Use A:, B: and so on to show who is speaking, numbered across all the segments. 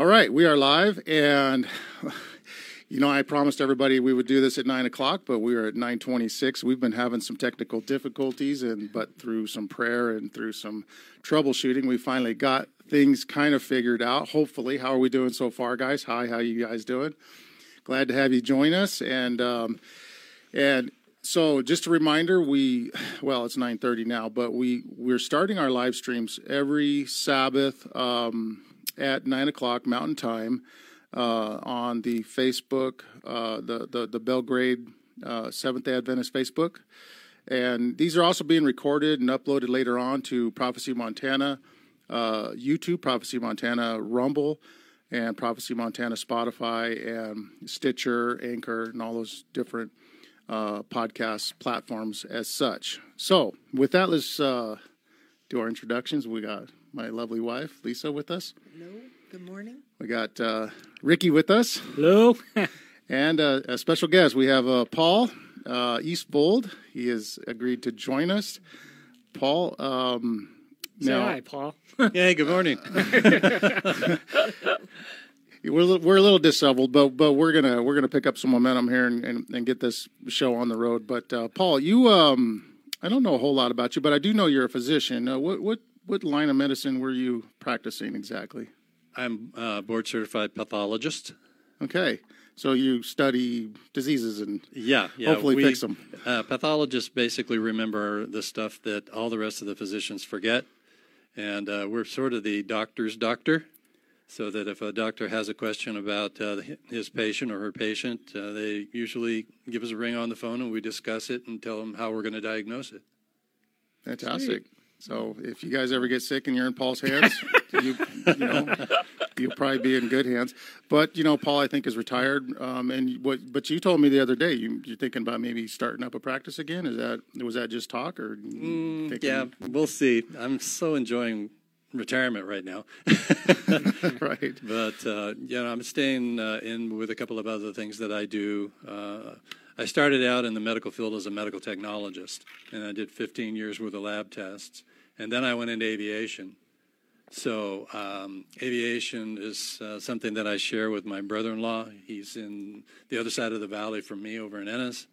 A: All right, we are live, and you know I promised everybody we would do this at nine o'clock, but we are at nine twenty-six. We've been having some technical difficulties, and but through some prayer and through some troubleshooting, we finally got things kind of figured out. Hopefully, how are we doing so far, guys? Hi, how you guys doing? Glad to have you join us, and um, and so just a reminder, we well, it's nine thirty now, but we we're starting our live streams every Sabbath. Um, at nine o'clock Mountain Time uh, on the Facebook, uh, the, the the Belgrade uh, Seventh Adventist Facebook, and these are also being recorded and uploaded later on to Prophecy Montana, uh, YouTube, Prophecy Montana, Rumble, and Prophecy Montana, Spotify, and Stitcher, Anchor, and all those different uh, podcast platforms as such. So, with that, let's uh, do our introductions. We got my lovely wife, Lisa, with us.
B: Hello, good morning.
A: We got uh, Ricky with us.
C: Hello.
A: and uh, a special guest. We have uh, Paul uh, Eastbold. He has agreed to join us. Paul, um,
C: Say
A: now,
C: hi, Paul.
D: Yeah, good morning.
A: we're, a little- we're a little disheveled, but but we're gonna we're gonna pick up some momentum here and, and, and get this show on the road. But uh, Paul, you um, I don't know a whole lot about you, but I do know you're a physician. Uh, what what what line of medicine were you practicing exactly?
D: I'm a board certified pathologist.
A: Okay, so you study diseases and
D: Yeah, yeah.
A: Hopefully
D: we,
A: fix 'em.
D: Uh, pathologists basically remember the stuff that all the rest of the physicians forget. And uh, we're sort of the doctor's doctor. So that if a doctor has a question about uh, his patient or her patient, uh, they usually give us a ring on the phone and we discuss it and tell them how we're going to diagnose it.
A: Fantastic. So if you guys ever get sick and you're in Paul's hands, you, you know, you'll probably be in good hands. But you know, Paul, I think is retired. Um, and what? But you told me the other day you, you're thinking about maybe starting up a practice again. Is that was that just talk or?
D: Mm, Yeah, we'll see. I'm so enjoying retirement right now.
A: right.
D: But uh, you know, I'm staying uh, in with a couple of other things that I do. Uh, I started out in the medical field as a medical technologist, and I did 15 years worth of lab tests, and then I went into aviation. So um, aviation is uh, something that I share with my brother-in-law. He's in the other side of the valley from me, over in Ennis.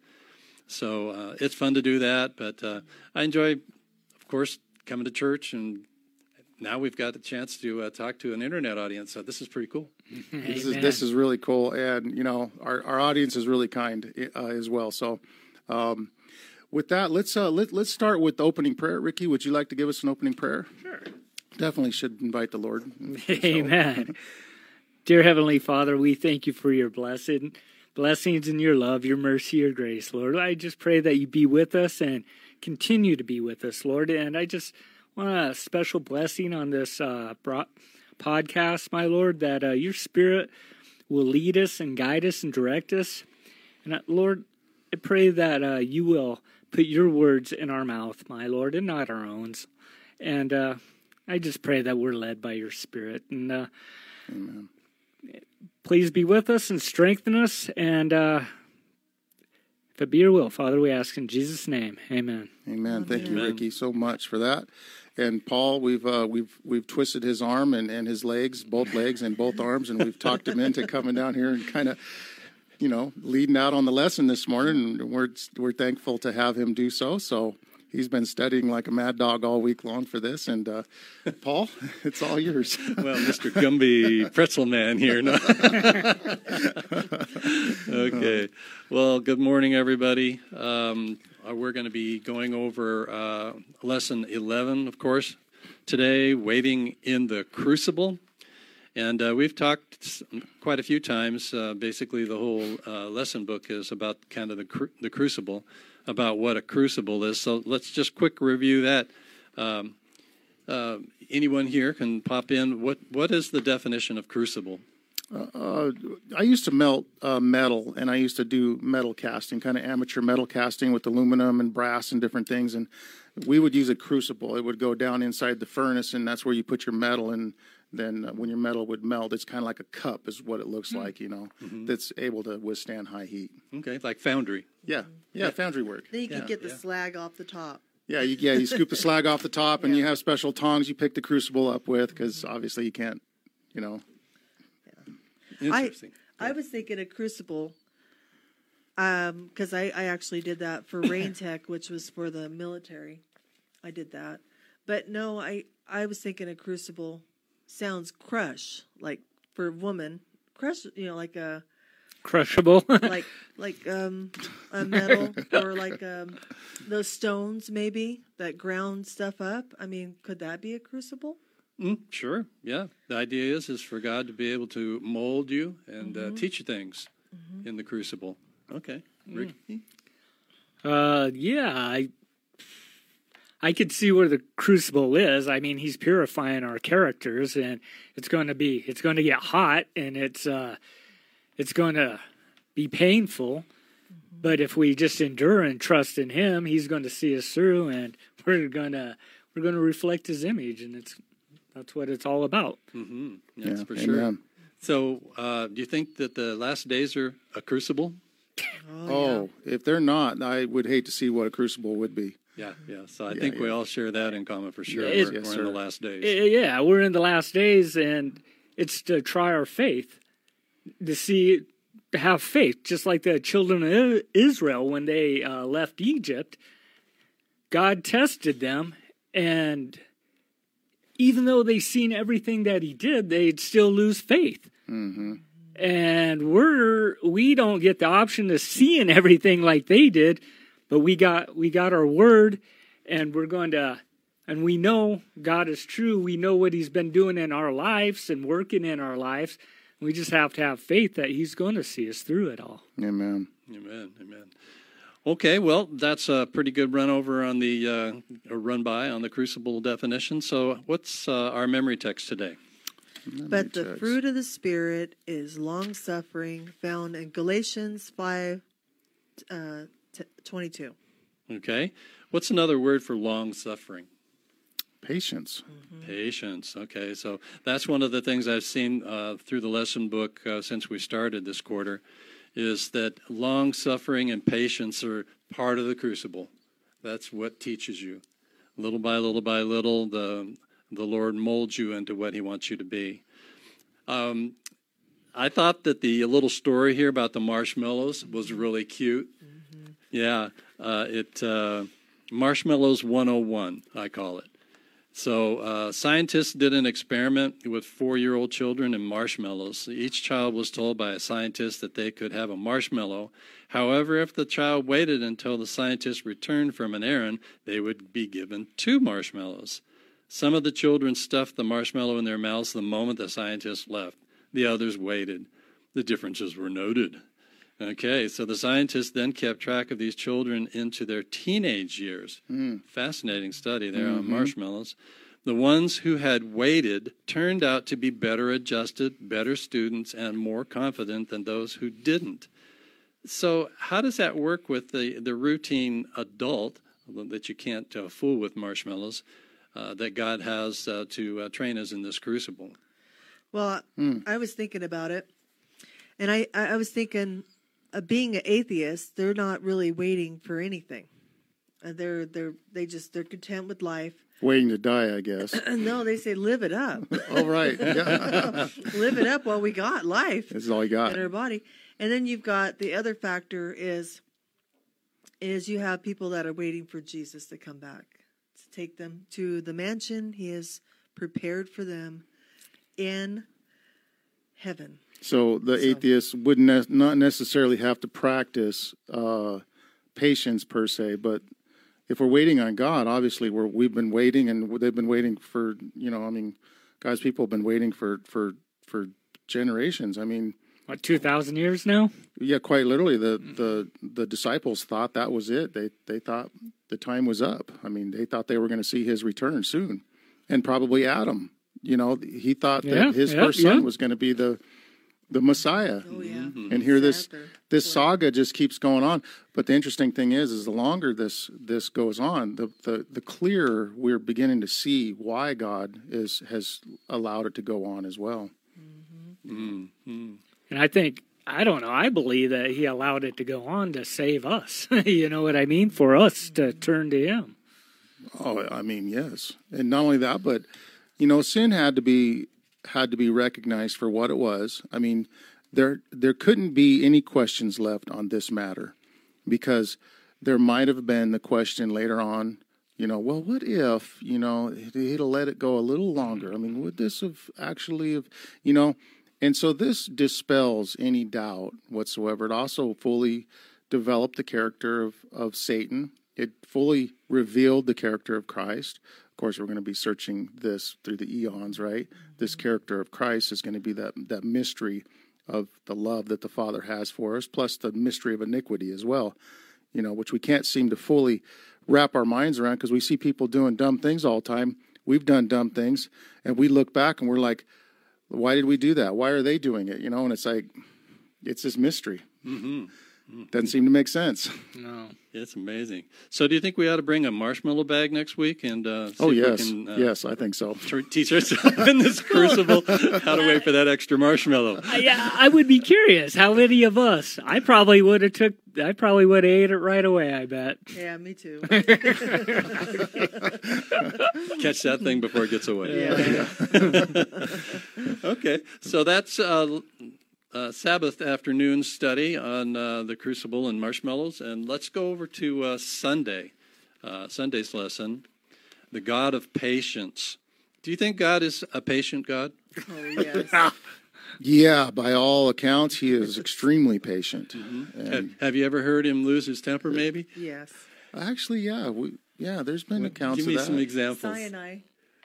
D: So uh, it's fun to do that, but uh, I enjoy, of course, coming to church and. Now we've got the chance to uh, talk to an internet audience, so this is pretty cool.
A: This is this is really cool, and you know our, our audience is really kind uh, as well. So, um, with that, let's uh, let let's start with the opening prayer. Ricky, would you like to give us an opening prayer?
C: Sure.
A: Definitely should invite the Lord.
C: Amen. Dear Heavenly Father, we thank you for your blessed blessings and your love, your mercy, your grace, Lord. I just pray that you be with us and continue to be with us, Lord. And I just want a special blessing on this uh, bro- podcast, my Lord, that uh, your Spirit will lead us and guide us and direct us. And uh, Lord, I pray that uh, you will put your words in our mouth, my Lord, and not our own. And uh, I just pray that we're led by your Spirit. And uh, please be with us and strengthen us. And uh, if it be your will, Father, we ask in Jesus' name. Amen.
A: Amen. Thank you, Ricky, so much for that. And Paul, we've uh, we've we've twisted his arm and, and his legs, both legs and both arms, and we've talked him into coming down here and kind of, you know, leading out on the lesson this morning. And we're we're thankful to have him do so. So he's been studying like a mad dog all week long for this. And uh, Paul, it's all yours.
D: Well, Mr. Gumby Pretzel Man here. No? okay. Well, good morning, everybody. Um, we're going to be going over uh, lesson 11, of course, today, Waiting in the Crucible. And uh, we've talked quite a few times. Uh, basically, the whole uh, lesson book is about kind of the, cru- the crucible, about what a crucible is. So let's just quick review that. Um, uh, anyone here can pop in. What what is the definition of crucible?
A: Uh, I used to melt uh, metal, and I used to do metal casting, kind of amateur metal casting with aluminum and brass and different things. And we would use a crucible. It would go down inside the furnace, and that's where you put your metal. And then uh, when your metal would melt, it's kind of like a cup, is what it looks like, you know, that's able to withstand high heat.
D: Okay, like foundry.
A: Yeah, yeah, foundry work.
B: Then you can
D: Yeah,
B: get the
D: yeah.
B: slag off the top.
A: Yeah, you, yeah, you scoop the slag off the top, and you have special tongs you pick the crucible up with, because obviously you can't, you know,
D: Interesting.
B: I was thinking a crucible, um, because I, I actually did that for Rain Tech, which was for the military. I did that, but no, I I was thinking a crucible sounds crush like for a woman crush, you know, like a
C: Crushable.
B: like like um a metal or like um those stones maybe that ground stuff up. I mean, could that be a crucible?
D: Mm, sure. Yeah. The idea is is for God to be able to mold you and uh, teach you things in the crucible. Okay. Rick?
C: Uh, yeah, I I could see where the crucible is. I mean, he's purifying our characters, and it's going to be it's going to get hot, and it's uh, it's going to be painful. But if we just endure and trust in Him, He's going to see us through, and we're gonna we're going to reflect His image, and it's that's what it's all about.
D: Mm-hmm. That's
A: Yeah,
D: for sure.
A: amen.
D: So, uh, do you think that the last days are a crucible?
A: Oh, if they're not, I would hate to see what a crucible would be.
D: Yeah, yeah. So I
A: Yeah,
D: think we all share that in common for sure.
C: Yeah,
D: we're
A: yes,
D: we're in the last days.
C: Uh, Yeah, we're in the last days, and it's to try our faith, to see, to have faith, just like the children of Israel when they uh, left Egypt. God tested them, and even though they seen everything that He did, they'd still lose faith. Mm-hmm. And we're we don't get the option of seeing everything like they did, but we got we got our word, and we're going to and we know God is true. We know what He's been doing in our lives and working in our lives. We just have to have faith that He's going to see us through it all.
A: Amen.
D: Amen. Amen. Okay, well, that's a pretty good run over on the uh, run by on the crucible definition. So, what's uh, our memory text today?
B: But the
A: text.
B: fruit of the Spirit is long suffering, found in Galatians 5 uh, t- 22.
D: Okay, what's another word for long suffering?
A: Patience.
D: Patience. Okay, so that's one of the things I've seen uh, through the lesson book uh, since we started this quarter, is that long suffering and patience are part of the crucible. That's what teaches you, little by little by little. The the Lord molds you into what He wants you to be. Um, I thought that the little story here about the marshmallows was really cute. Yeah, uh, it uh, marshmallows 101, I call it. So, uh, scientists did an experiment with four year old children and marshmallows. Each child was told by a scientist that they could have a marshmallow. However, if the child waited until the scientist returned from an errand, they would be given two marshmallows. Some of the children stuffed the marshmallow in their mouths the moment the scientist left, the others waited. The differences were noted. Okay, so the scientists then kept track of these children into their teenage years. Fascinating study there on marshmallows. The ones who had waited turned out to be better adjusted, better students, and more confident than those who didn't. So, how does that work with the, the routine adult that you can't uh, fool with marshmallows uh, that God has uh, to uh, train us in this crucible?
B: Well, I was thinking about it, and I, I I was thinking, uh, being an atheist, they're not really waiting for anything. Uh, they're they're they just they're content with life.
A: Waiting to die, I guess.
B: No, they say live it up,
A: oh, right. Yeah.
B: live it up while we got life
A: That's all you got.
B: in our body. And then you've got the other factor is is you have people that are waiting for Jesus to come back to take them to the mansion he has prepared for them in heaven.
A: So the
B: So-
A: atheist wouldn't not necessarily have to practice uh, patience per se, but if we're waiting on God, obviously we're we've been waiting, and they've been waiting for you know, I mean, God's people have been waiting for for for generations. I mean,
C: What, 2,000 years now?
A: yeah, quite literally, the the the disciples thought that was it. They they thought the time was up. I mean, they thought they were going to see His return soon, and probably Adam. You know, he thought that
C: Yeah,
A: his
C: yeah,
A: first son
C: yeah.
A: was going to be the the Messiah.
B: Oh yeah. Mm-hmm. Mm-hmm.
A: and here this this saga just keeps going on. But the interesting thing is, is the longer this this goes on, the the the clearer we're beginning to see why God is has allowed it to go on as well. Mm-hmm.
C: And I think, I don't know, I believe that he allowed it to go on to save us. you know what I mean? For us to turn to him.
A: Oh, I mean, yes, and not only that, but you know, sin had to be had to be recognized for what it was. I mean, there there couldn't be any questions left on this matter because there might have been the question later on you know well what if you know he'd have let it go a little longer? I mean would this have actually have you know and so this dispels any doubt whatsoever. It also fully developed the character of, of satan. It fully revealed the character of christ course we're going to be searching this through the eons right this character of christ is going to be that that mystery of the love that the Father has for us, plus the mystery of iniquity as well, you know, which we can't seem to fully wrap our minds around because we see people doing dumb things all the time. We've done dumb things, and we look back and we're like, why did we do that? Why are they doing it? You know, and it's like, it's this mystery. Mm-hmm. Doesn't seem to make sense.
C: No.
D: It's amazing. So, do you think we ought to bring a marshmallow bag next week and uh, see
A: Oh
D: if we
A: yes,
D: can, uh,
A: yes, I think so.
D: tr- teach ourselves in this crucible how to wait for that extra marshmallow?
C: Yeah, I would be curious. How many of us? I probably would have took. I probably would have ate it right away. I bet.
B: Yeah, me too.
D: Catch that thing before it gets away.
B: Yeah.
D: Okay, so that's uh, uh, Sabbath afternoon study on uh, the crucible and marshmallows, and let's go over to uh, Sunday, uh, Sunday's lesson, the God of patience. Do you think God is a patient God?
B: Oh yes.
A: Yeah, by all accounts, he is extremely patient.
D: Have,
A: And
D: have you ever heard him lose his temper? Maybe.
B: Yes.
A: actually, yeah, we, yeah, there's been accounts
D: Give me
A: of that.
D: some examples.
B: Sinai.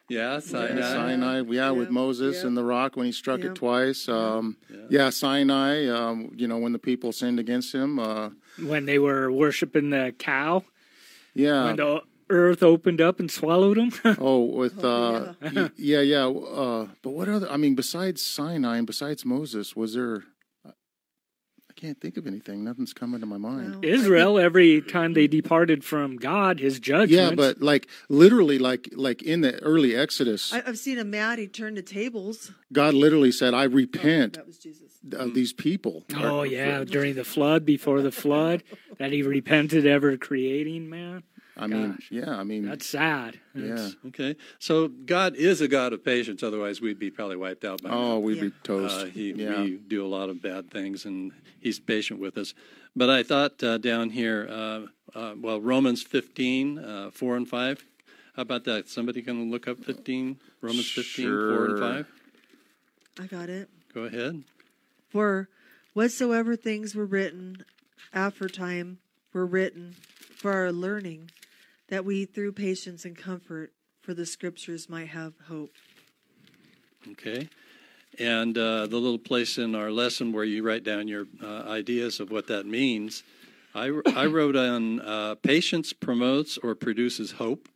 D: Yeah,
A: Yeah,
D: Sinai.
A: Sinai, yeah, with Moses
B: yeah.
A: and the rock when he struck
B: Yeah.
A: it twice. Um, yeah. Sinai, um, you know, when the people sinned against him. Uh,
C: When they were worshiping the cow,
A: yeah.
C: when the earth opened up and swallowed them.
A: oh, with
B: Oh,
A: uh, yeah, yeah. Uh, but what other? I mean, besides Sinai and besides Moses, was there? I can't think of anything. Nothing's coming to my mind.
B: Well,
C: Israel, every time they departed from God, His judgment.
A: Yeah, but like literally, like like in the early Exodus,
B: I, I've seen a mat. He turned the tables.
A: God literally said, "I oh, repent
B: That was Jesus.
A: of these people."
C: Oh yeah, during the flood, before the flood, that he repented ever creating man.
A: I mean,
C: Gosh.
A: yeah, I mean,
C: That's sad.
A: yeah.
D: Okay, so God is a God of patience. Otherwise, we'd be probably wiped out by now.
A: Oh, we'd
B: Yeah.
A: be toast.
D: Uh, he,
A: yeah.
D: We do a lot of bad things, and he's patient with us. But I thought uh, down here, uh, uh, well, Romans 15, uh, 4 and 5. How about that? Somebody can look up 15, Romans 15, 4 and 5.
B: I got it.
D: Go ahead.
B: For whatsoever things were written aforetime were written for our learning, that we through patience and comfort for the scriptures might have hope.
D: Okay. And uh, the little place in our lesson where you write down your uh, ideas of what that means, I, I wrote on uh, patience promotes or produces hope.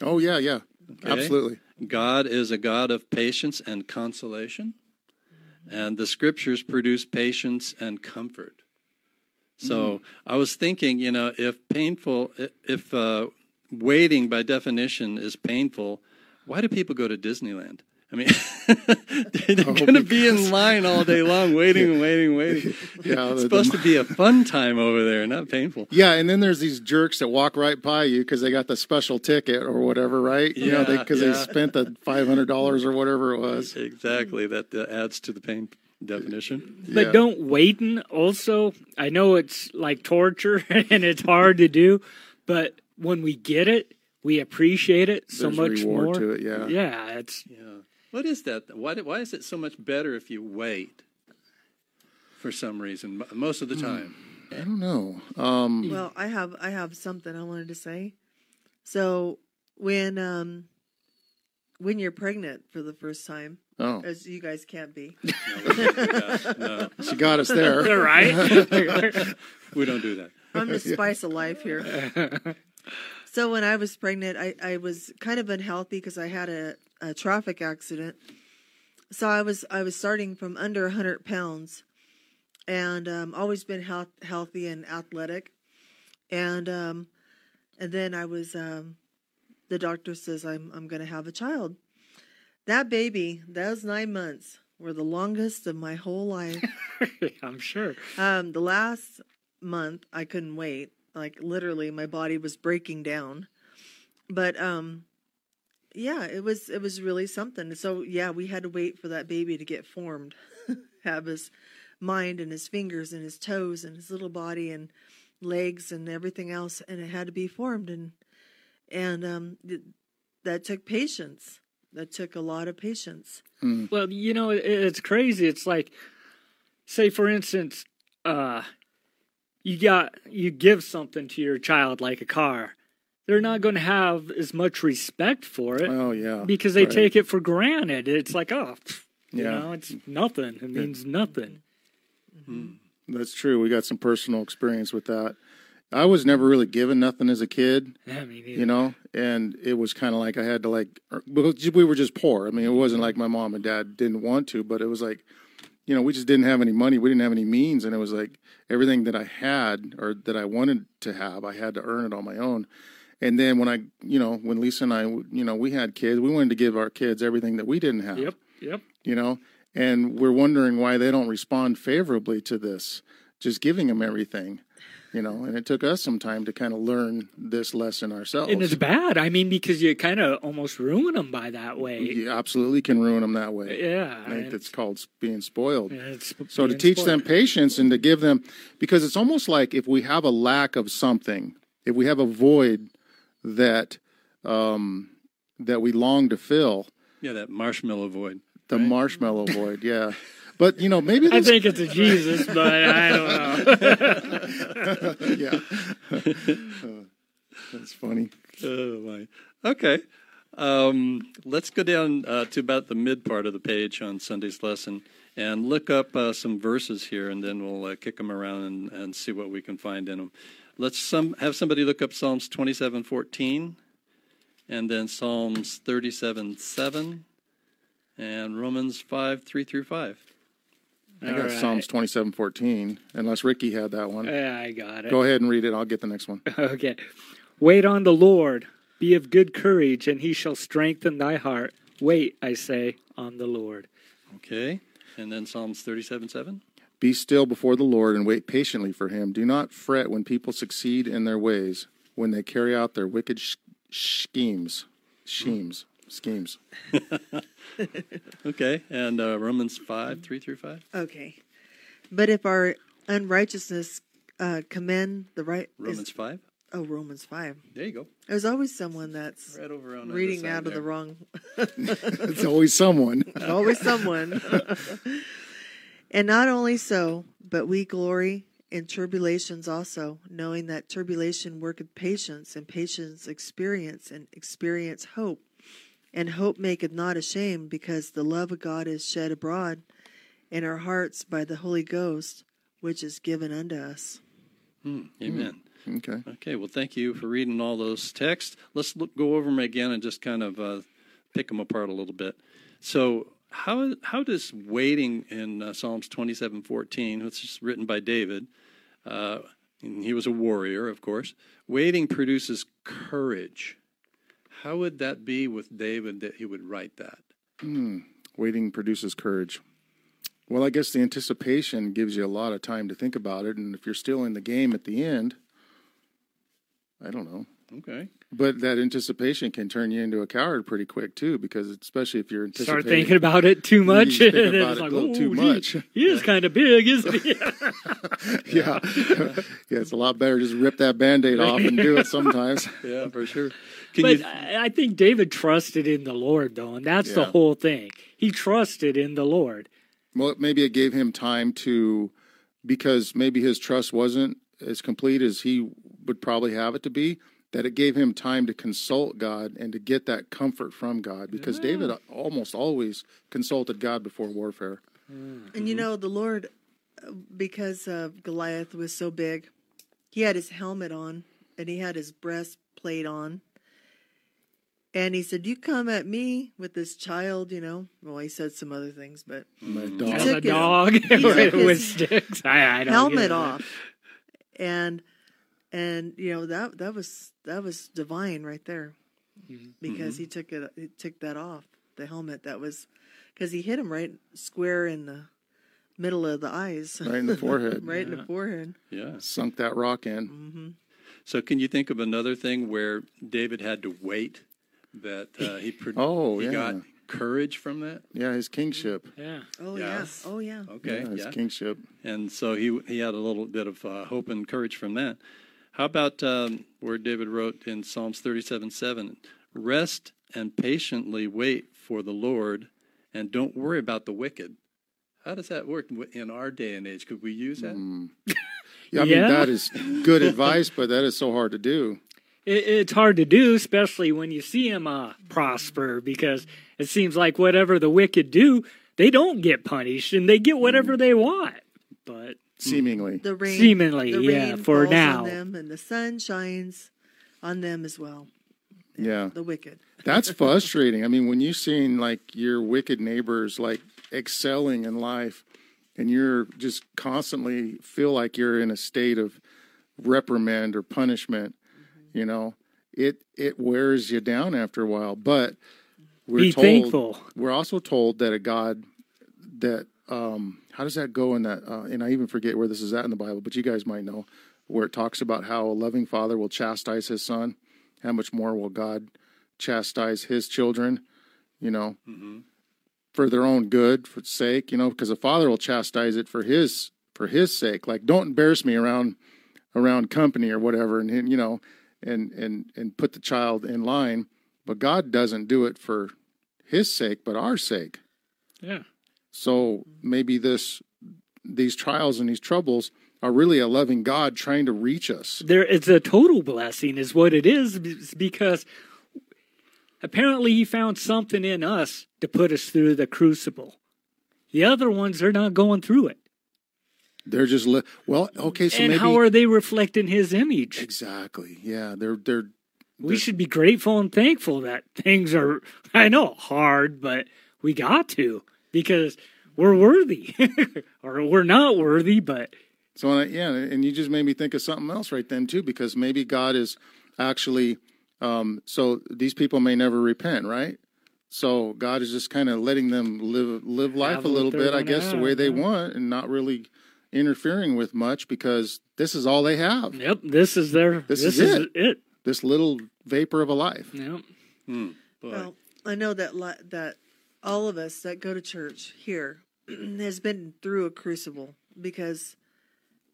A: Oh yeah, yeah,
D: Okay.
A: absolutely.
D: God is a God of patience and consolation, and the scriptures produce patience and comfort. So I was thinking, you know, if painful, if uh, waiting by definition is painful, why do people go to Disneyland? I mean, they're going to be in line all day long, waiting and waiting and waiting.
A: Yeah,
D: it's supposed to be a fun time over there, not painful.
A: Yeah, and then there's these jerks that walk right by you because they got the special ticket or whatever, right? You
D: Yeah,
A: because
D: yeah.
A: they spent the five hundred dollars or whatever it was.
D: Exactly, that adds to the pain definition.
C: But
A: Yeah.
C: don't waiting also? I know it's like torture and it's hard to do, but when we get it, we appreciate it so
A: There's
C: much more.
A: to it, yeah.
C: Yeah, it's
D: Yeah. What is that? Why, why is it so much better if you wait for some reason, most of the time?
A: I don't know. Um,
B: Well, I have I have something I wanted to say. So when um when you're pregnant for the first time,
A: oh,
B: as you guys can't be,
D: No, we don't do that. No,
A: she got us there.
C: right.
D: we don't do that.
B: I'm the spice of life here. So when I was pregnant, I, I was kind of unhealthy because I had a, a traffic accident. So I was I was starting from under 100 pounds, and um, always been health, healthy and athletic, and um, and then I was um, the doctor says I'm I'm going to have a child. That baby, those nine months were the longest of my whole life.
C: I'm sure.
B: Um, the last month I couldn't wait. Like literally my body was breaking down. But um yeah, it was it was really something. So yeah, we had to wait for that baby to get formed. have his mind and his fingers and his toes and his little body and legs and everything else, and it had to be formed and and um, th- that took patience. That took a lot of patience. Hmm.
C: Well, you know, it, it's crazy. It's like, say, for instance, uh, you got you give something to your child like a car. They're not going to have as much respect for it
A: Oh yeah.
C: because they
A: Right.
C: take it for granted. It's like, oh, pff, you
A: Yeah.
C: know, it's nothing. It means nothing. Mm-hmm. Hmm.
A: That's true. We got some personal experience with that. I was never really given nothing as a kid,
C: I mean,
A: you know, and it was kind of like I had to like er, because we were just poor. I mean, it wasn't like my mom and dad didn't want to, but it was like, you know, we just didn't have any money. We didn't have any means, and it was like everything that I had or that I wanted to have, I had to earn it on my own. And then when I, you know, when Lisa and I, you know, we had kids, we wanted to give our kids everything that we didn't have
C: Yep, yep.
A: you know, and we're wondering why they don't respond favorably to this, just giving them everything, you know, and it took us some time to kind of learn this lesson ourselves.
C: And it's bad. I mean, because you kind of almost ruin them by that way.
A: you absolutely can ruin them that way.
C: Yeah.
A: I think
C: and-
A: that's called being spoiled.
C: yeah, it's
A: So to teach
C: spoiled.
A: them patience and to give them, because it's almost like if we have a lack of something, if we have a void that um, that we long to fill,
D: Yeah, that marshmallow void.
A: the marshmallow void, yeah. But you know, maybe
C: I think it's a Jesus, but I don't know.
A: yeah. That's funny.
D: Oh my. Okay. Um, let's go down uh, to about the mid part of the page on Sunday's lesson and look up uh, some verses here, and then we'll uh, kick them around and, and see what we can find in them. Let's some have somebody look up Psalms twenty-seven fourteen, and then Psalms thirty-seven seven, and Romans five three through five.
A: I got
C: All right.
A: Psalms twenty-seven fourteen. Unless Ricky had that one,
C: Yeah, I got it.
A: go ahead and read it. I'll get the next one.
C: Okay. Wait on the Lord. Be of good courage, and he shall strengthen thy heart. Wait, I say, on the Lord.
D: Okay, and then Psalms thirty-seven seven.
A: Be still before the Lord and wait patiently for Him. Do not fret when people succeed in their ways, when they carry out their wicked sh- schemes, schemes, schemes.
D: Okay, and uh, Romans five three through five.
B: Okay, but if our unrighteousness uh, commend the right, is-
D: Romans five.
B: oh Romans five.
D: There you go.
B: There's always someone that's
D: Right over on
B: reading
D: side
B: out of the wrong.
A: It's always someone.
B: always someone. and not only so, but we glory in tribulations also, knowing that tribulation worketh patience, and patience experience, and experience hope. And hope maketh not ashamed, because the love of God is shed abroad in our hearts by the Holy Ghost, which is given unto us.
D: Amen.
A: Okay.
D: Okay, well, thank you for reading all those texts. Let's look, go over them again and just kind of uh, pick them apart a little bit. So, how how does waiting in uh, Psalms twenty seven fourteen, which is written by David, uh, and he was a warrior, of course. Waiting produces courage. How would that be with David that he would write that? Hmm.
A: Waiting produces courage. Well, I guess the anticipation gives you a lot of time to think about it, and if you're still in the game at the end, I don't know.
D: Okay.
A: But that anticipation can turn you into a coward pretty quick too, because especially if you're anticipating.
C: Start thinking about it too much.
A: just
C: and
A: about
C: it's like,
A: little
C: "Oh,
A: too much."
C: He is kind of big, isn't he?
A: yeah, yeah, it's a lot better just rip that band-aid off and do it sometimes.
D: Yeah, for sure. Can
C: but
D: you?
C: I I think David trusted in the Lord, though, and that's the whole thing. He trusted in the Lord.
A: Well, maybe it gave him time to, because maybe his trust wasn't as complete as he would probably have it to be. That it gave him time to consult God and to get that comfort from God, because David almost always consulted God before warfare.
B: And you know, the Lord, uh, because uh, Goliath was so big, he had his helmet on and he had his breastplate on. And he said, You come at me with this child, you know. Well, he said some other things, but
A: My
C: As
A: dog.
B: took
C: a
B: his-
C: dog
B: he took
C: with,
B: his
C: with sticks. I, I don't
B: helmet
C: get
B: off. And and you know that that was that was divine right there, because he took it he took that off the helmet that was because he hit him right square in the middle of the eyes,
A: Right in the forehead.
B: right in the forehead.
D: Yeah.
A: Sunk that rock in.
B: Mm-hmm.
D: So, can you think of another thing where David had to wait that uh, he pro-
A: Oh,
D: he
A: yeah.
D: got courage from that.
A: Yeah, his kingship.
C: Yeah.
B: Oh
D: Yes.
B: yeah. Oh yeah.
D: Okay,
A: yeah, his
D: yeah.
A: kingship.
D: and so he he had a little bit of uh, hope and courage from that. How about um, where David wrote in Psalms thirty-seven seven, "Rest and patiently wait for the Lord, and don't worry about the wicked." How does that work in our day and age? Could we use that?
A: Yeah, I
C: Yeah.
A: mean that is good advice, but that is so hard to do.
C: It, it's hard to do, especially when you see him uh, prosper, because it seems like whatever the wicked do, they don't get punished and they get whatever they want. But
A: Seemingly,
B: The rain.
C: Seemingly,
B: the
C: yeah,
B: rain
C: for
B: falls
C: now.
B: on them, and the sun shines on them as well.
A: yeah,
B: The wicked.
A: that's frustrating. I mean, when you're seeing like your wicked neighbors like excelling in life, and you're just constantly feel like you're in a state of reprimand or punishment, you know, it it wears you down after a while. But we're
C: be
A: told,
C: thankful.
A: We're also told that a God that um how does that go in that uh, and I even forget where this is at in the Bible, but you guys might know where it talks about how a loving father will chastise his son. How much more will God chastise his children, you know, for their own good, for sake, you know, because a father will chastise it for his for his sake. Like don't embarrass me around around company or whatever and you know and and and put the child in line, but God doesn't do it for his sake, but our sake.
C: Yeah.
A: So mm-hmm. maybe this these trials and these troubles are really a loving God trying to reach us.
C: There, it's a total blessing, is what it is, because apparently he found something in us to put us through the crucible. The other ones are not going through it.
A: They're just li- well, okay, so
C: and
A: maybe
C: how are they reflecting his image?
A: exactly. Yeah, they're they're
C: We should be grateful and thankful that things are, I know, hard, but we got to because we're worthy. or we're not worthy, but
A: So and I, yeah, and you just made me think of something else right then too, because maybe God is actually um, so these people may never repent, right? So God is just kind of letting them live live life
C: Have
A: a little bit, I
C: gonna
A: guess, the way they
C: yeah.
A: want, and not really interfering with much because this is all they have.
C: yep, this is their,
A: This
C: this,
A: is
C: is,
A: it.
C: it.
A: This little vapor of a life.
C: Yep.
D: Boy.
B: Well, I know that li- that all of us that go to church here has been through a crucible because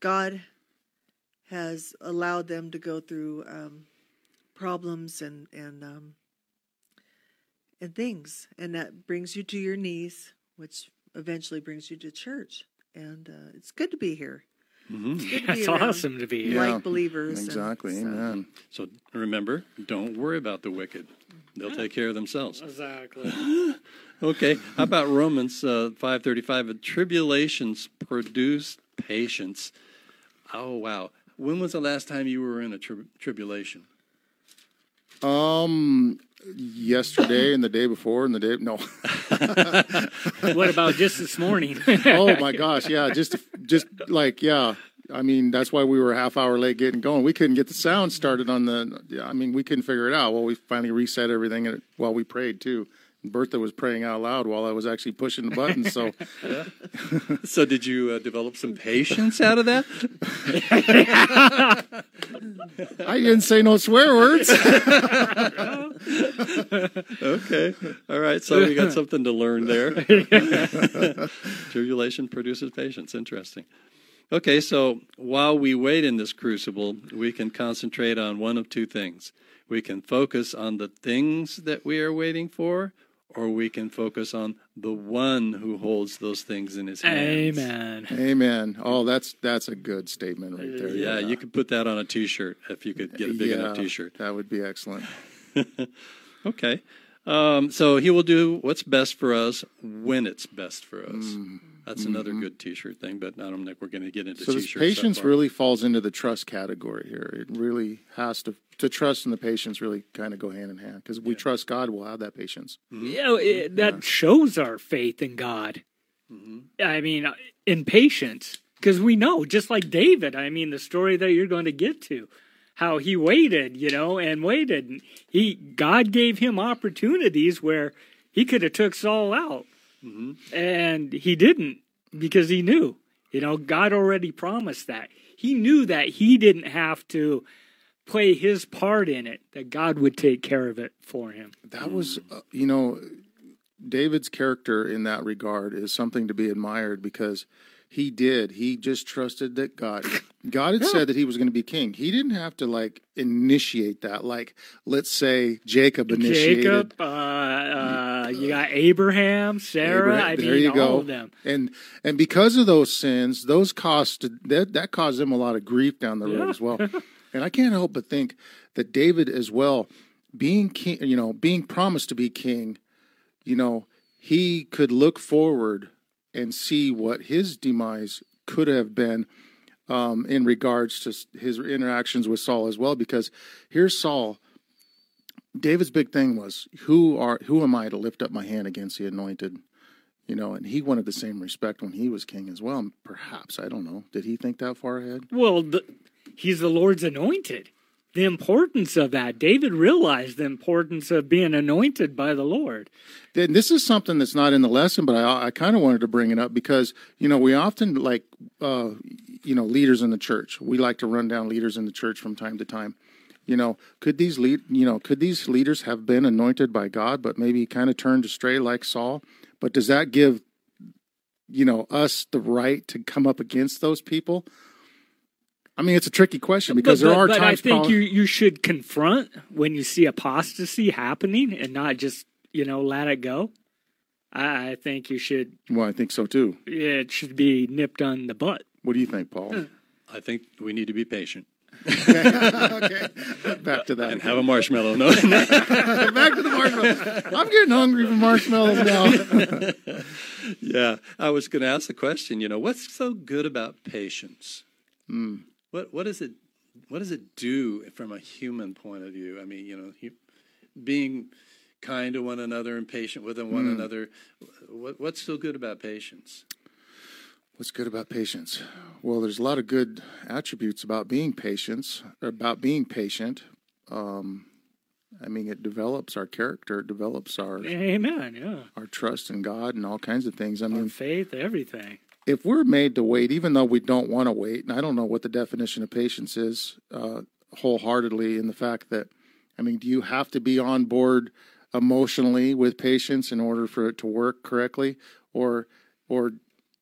B: God has allowed them to go through um, problems and and um, and things, and that brings you to your knees, which eventually brings you to church. And uh, it's good to be here. It's good to be
C: That's awesome to be here.
A: Yeah,
B: like believers. and
A: Exactly.
B: so-
A: Amen.
D: So remember, don't worry about the wicked; they'll take care of themselves.
C: Exactly.
D: Okay. How about Romans uh, five thirty five? Tribulations produce patience. Oh wow! When was the last time you were in a tri- tribulation?
A: Um, yesterday and the day before and the day no.
C: what about just this morning?
A: oh my gosh, yeah, just just like yeah. I mean, that's why we were a half hour late getting going. We couldn't get the sound started on the. yeah, I mean, we couldn't figure it out. Well, we finally reset everything and- while we prayed too. Bertha was praying out loud while I was actually pushing the buttons. So
D: So did you uh, develop some patience out of that?
A: I didn't say no swear words.
D: Okay. All right. So we got something to learn there. Tribulation produces patience. Interesting. Okay. So while we wait in this crucible, we can concentrate on one of two things. We can focus on the things that we are waiting for, or we can focus on the one who holds those things in his hands.
C: Amen.
A: Amen. Oh, that's that's a good statement right there.
D: Yeah, you could put that on a T-shirt if you could get a big enough T-shirt.
A: That would be excellent.
D: Okay. Um, so he will do what's best for us when it's best for us. That's another mm-hmm. good T-shirt thing, but I don't think we're going to get into
A: Mm-hmm. So this
D: T-shirts.
A: patience
D: that far.
A: really falls into the trust category here. It really has to to trust and the patience really kind of go hand in hand because we trust God, we'll have that patience. Mm-hmm.
C: Yeah, it, that shows our faith in God. Mm-hmm. I mean, uh, in patience, because we know, just like David. I mean, the story that you're going to get to, how he waited, you know, and waited. And He God gave him opportunities where he could have took Saul out, and he didn't because he knew, you know, God already promised that. He knew that he didn't have to play his part in it; that God would take care of it for him.
A: That was, uh, you know, David's character in that regard is something to be admired because he did. He just trusted that God. God had said that he was going to be king. He didn't have to like initiate that. Like, let's say Jacob initiated.
C: Jacob, uh, uh, you got Abraham, Sarah.
A: Abraham-
C: I
A: there
C: mean,
A: you
C: all
A: go.
C: of them.
A: And and because of those sins, those cost that that caused them a lot of grief down the road
C: Yeah.
A: as well. and I can't help but think that David as well, being king, you know, being promised to be king, you know, he could look forward and see what his demise could have been um, in regards to his interactions with Saul as well. Because here's Saul. David's big thing was who are who am I to lift up my hand against the anointed? You know, and he wanted the same respect when he was king as well. Perhaps I don't know. Did he think that far ahead?
C: Well, the, he's the Lord's anointed. The importance of that. David realized the importance of being anointed by the Lord.
A: Then this is something that's not in the lesson, but I, I kind of wanted to bring it up because you know we often like uh, you know leaders in the church. We like to run down leaders in the church from time to time. You know, could these lead you know could these leaders have been anointed by God, but maybe kind of turned astray like Saul? But does that give you know us the right to come up against those people? I mean, it's a tricky question because
C: but,
A: there are
C: but
A: times.
C: I think
A: Paul-
C: you you should confront when you see apostasy happening and not just you know let it go. I, I think you should.
A: well, I think so too.
C: It should be nipped on the butt.
A: What do you think, Paul?
D: I think we need to be patient
A: okay, back to that.
D: and have a marshmallow. No,
A: Back to the marshmallows. I'm getting hungry for marshmallows now.
D: yeah, I was going to ask the question. You know, what's so good about patience? Hmm. What what does it what does it do from a human point of view? I mean, you know, hu- being kind to one another and patient with one hmm. another. What what's so good about patience?
A: What's good about patience? Well, there's a lot of good attributes about being patient. About being patient. Um, I mean, it develops our character. It develops our
C: Amen. Yeah.
A: our trust in God and all kinds of things. I
C: Our
A: mean,
C: faith, everything.
A: if we're made to wait, even though we don't want to wait, and I don't know what the definition of patience is uh, wholeheartedly, in the fact that, I mean, do you have to be on board emotionally with patience in order for it to work correctly, or, or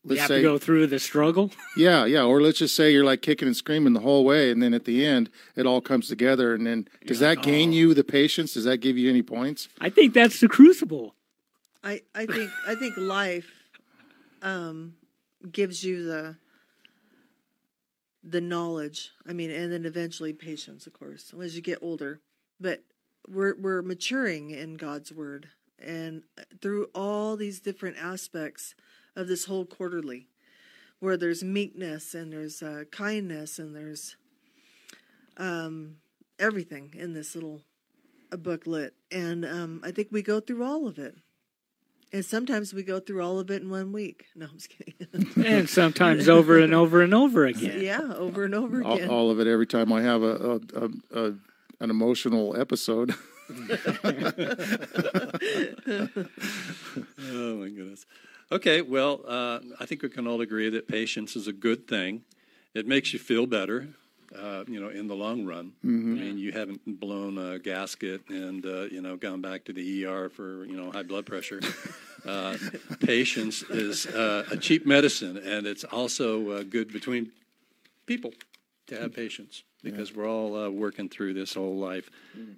C: You
A: let's
C: have
A: say,
C: to go through the struggle.
A: yeah, yeah, or let's just say you're like kicking and screaming the whole way, and then at the end it all comes together, and then does that gain you the patience? Does that give you any points?
C: I think that's the crucible.
B: I, I think I think life um, gives you the the knowledge. I mean, and then eventually patience, of course, as you get older. But we're we're maturing in God's word, and through all these different aspects of this whole quarterly, where there's meekness and there's uh, kindness and there's um, everything in this little a booklet, and um, I think we go through all of it. And sometimes we go through all of it in one week. No, I'm just kidding.
C: And sometimes over and over and over again.
B: yeah, over and over
A: All,
B: again.
A: all of it every time I have a, a, a, a an emotional episode.
D: Oh my goodness. Okay, well, uh, I think we can all agree that patience is a good thing. It makes you feel better, uh, you know, in the long run. I mean, you haven't blown a gasket and uh, you know gone back to the ER for you know high blood pressure. Uh, patience is uh, a cheap medicine, and it's also uh, good between people to have patience because we're all uh, working through this whole life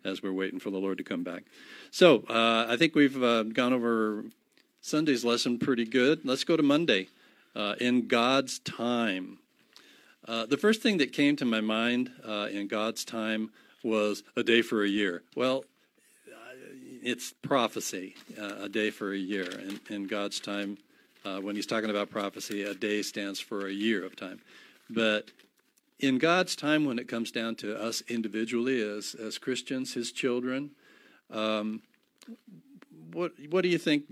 D: as we're waiting for the Lord to come back. So uh, I think we've uh, gone over Sunday's lesson pretty good. Let's go to Monday. Uh, in God's time. Uh, the first thing that came to my mind uh, in God's time was a day for a year. Well, uh, it's prophecy, uh, a day for a year. In, in God's time, uh, when he's talking about prophecy, a day stands for a year of time. But in God's time, when it comes down to us individually as, as Christians, his children, um, what, what do you think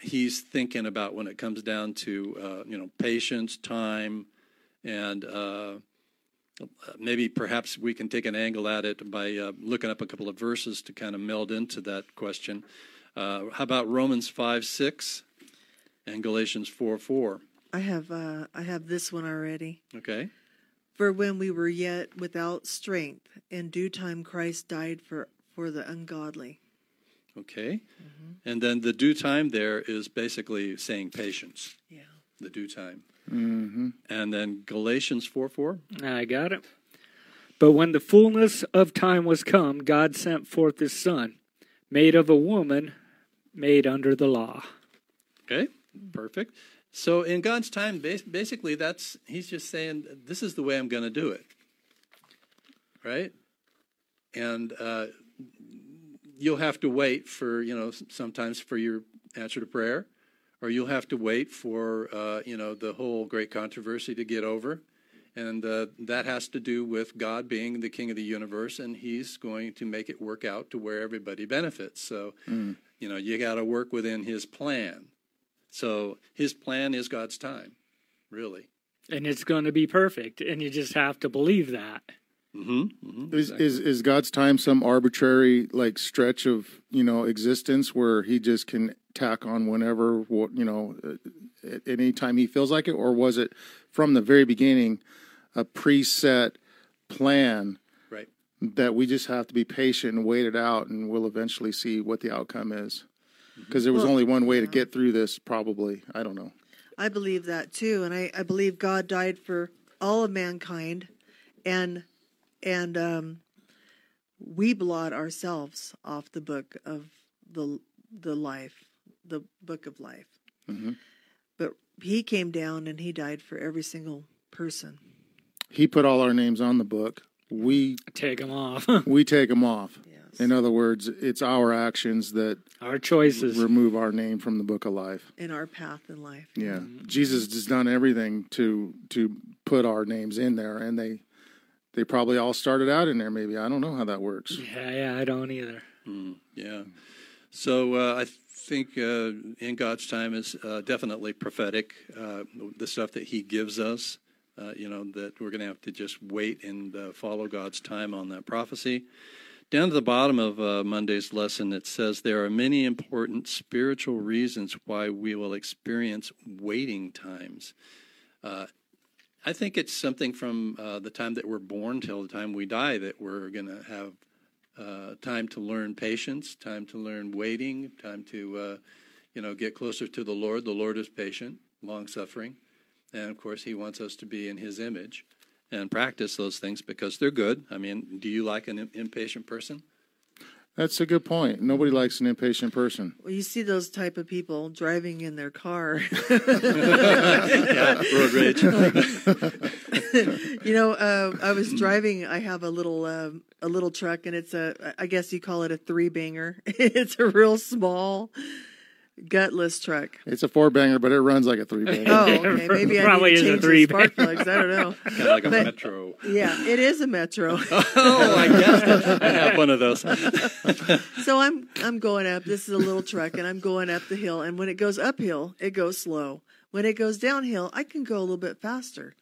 D: he's thinking about when it comes down to uh, you know patience, time, and uh, maybe perhaps we can take an angle at it by uh, looking up a couple of verses to kind of meld into that question. Uh, how about Romans five six and Galatians four four?
B: I have uh, I have this one already.
D: Okay,
B: For when we were yet without strength, in due time Christ died for for the ungodly.
D: Okay? And then the due time there is basically saying patience,
B: Yeah.
D: the due time.
A: Mm-hmm.
D: And then Galatians 4 4.
C: I got it. But when the fullness of time was come, God sent forth his Son, made of a woman, made under the law.
D: Okay, perfect. So in God's time, basically, that's He's just saying, "This is the way I'm going to do it." Right, and uh, you'll have to wait for you know sometimes for your answer to prayer, or you'll have to wait for uh, you know the whole great controversy to get over, and uh, that has to do with God being the King of the universe, and He's going to make it work out to where everybody benefits. So, you know, you got to work within His plan. So his plan is God's time, really.
C: And it's going to be perfect. And you just have to believe that.
D: Mm-hmm. mm-hmm.
A: Is, is is God's time some arbitrary like stretch of you know existence where He just can tack on whenever what you know uh, at any time He feels like it, or was it from the very beginning a preset plan
D: Right.
A: that we just have to be patient and wait it out, and we'll eventually see what the outcome is? Because there was
B: Well,
A: only one way to get through this, probably. I don't know.
B: I believe that too, and I, I believe God died for all of mankind, and and um, we blot ourselves off the book of the the life, the book of life.
A: Mhm.
B: But He came down and He died for every single person.
A: He put all our names on the book. We
C: Take them off.
A: we take them off.
B: Yes.
A: In other words, it's our actions that
C: Our choices.
A: remove our name from the book of life.
B: in our path in life.
A: Yeah, Jesus has done everything to to put our names in there, and they they probably all started out in there. Maybe I don't know how that works.
C: Yeah, yeah, I don't either.
D: Yeah. So uh, I think uh, in God's time is uh, definitely prophetic. Uh, the stuff that He gives us, uh, you know, that we're going to have to just wait and uh, follow God's time on that prophecy. Down to the bottom of uh, Monday's lesson, it says there are many important spiritual reasons why we will experience waiting times. I think it's something from uh, the time that we're born till the time we die that we're going to have uh, time to learn patience, time to learn waiting, time to uh, you know get closer to the Lord. The Lord is patient, long suffering, and of course He wants us to be in His image and practice those things because they're good. I mean, do you like an impatient person?
A: That's a good point. Nobody likes an impatient person.
B: Well, you see those type of people driving in their car.
D: yeah, road rage.
B: you know, uh, I was driving. I have a little um, a little truck, and it's a I guess you call it a three banger. it's a real small, gutless truck.
A: It's a four banger, but it runs like a three banger.
B: Oh, okay. Maybe I
C: Probably
B: need
C: is
B: to
C: a
B: change
C: three
B: the spark plugs. I don't know.
D: kind of like a
B: But-
D: metro.
B: Yeah, it is a metro.
D: Oh, I guess I have one of those.
B: so I'm I'm going up. This is a little truck, and I'm going up the hill. And when it goes uphill, it goes slow. When it goes downhill, I can go a little bit faster.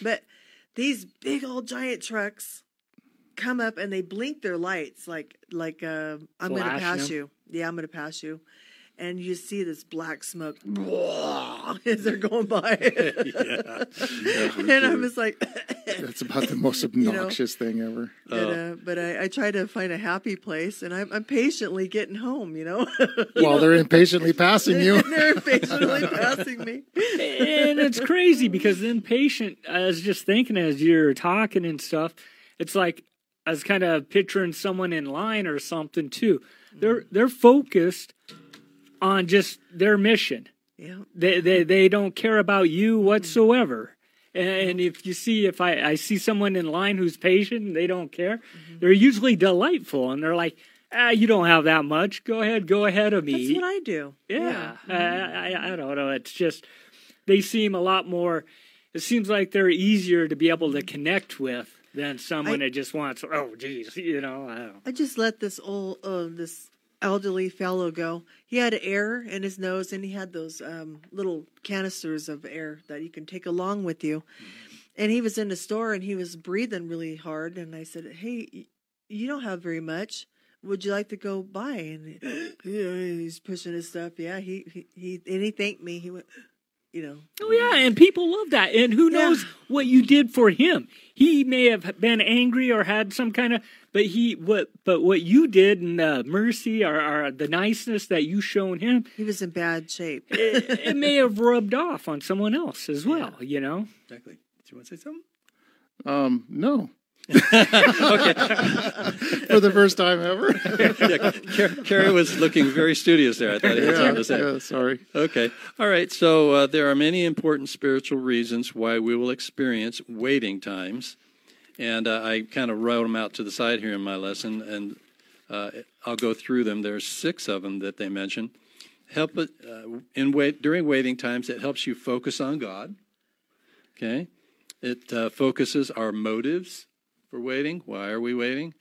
B: But these big old giant trucks come up and they blink their lights like like uh, I'm going to
C: Flashing
B: pass
C: them?
B: you. Yeah, I'm going to pass you. And you see this black smoke as they're going by. and I'm just like,
A: That's about the most
B: know.
A: obnoxious thing ever.
B: but, uh, but I, I try to find a happy place, and I'm, I'm patiently getting home. You know,
A: While they're impatiently passing you.
B: and they're patiently passing me.
C: and it's crazy because then patient i was just thinking as you're talking and stuff it's like i was kind of picturing someone in line or something too they're they're focused on just their mission
B: Yeah,
C: they they, they don't care about you whatsoever and if you see if I, I see someone in line who's patient and they don't care they're usually delightful and they're like ah you don't have that much go ahead go ahead of me
B: that's what I do.
C: yeah, I, I, I don't know. It's just they seem a lot more. It seems like they're easier to be able to connect with than someone
B: I-
C: that just wants. Oh, geez, you know. I don't.
B: I just let this old, uh, this elderly fellow go. He had air in his nose, and he had those um, little canisters of air that you can take along with you. And he was in the store, and he was breathing really hard. And I said, "Hey, you don't have very much." Would you like to go buy? And know, he's pushing his stuff. Yeah, he, he he and he thanked me. He went, you know,
C: Oh yeah, and people love that. And who
B: Yeah.
C: knows what you did for him? he may have been angry or had some kind of, but he what but what you did and the mercy or, or the niceness that you shown him,
B: He was in bad shape.
C: it, it may have rubbed off on someone else as well. You know.
D: Exactly. Do you want to say something?
A: Um, no,
D: okay.
A: for the first time ever.
D: yeah, Car- Carrie was looking very studious there. I thought he had something to say.
A: yeah, sorry.
D: Okay. All right. So uh, there are many important spiritual reasons why we will experience waiting times. And uh, I kind of wrote them out to the side here in my lesson, and uh, I'll go through them. There's six of them that they mention. Help it uh, in wait during waiting times. It helps you focus on God. Okay. It uh, focuses our motives for waiting. Why are we waiting?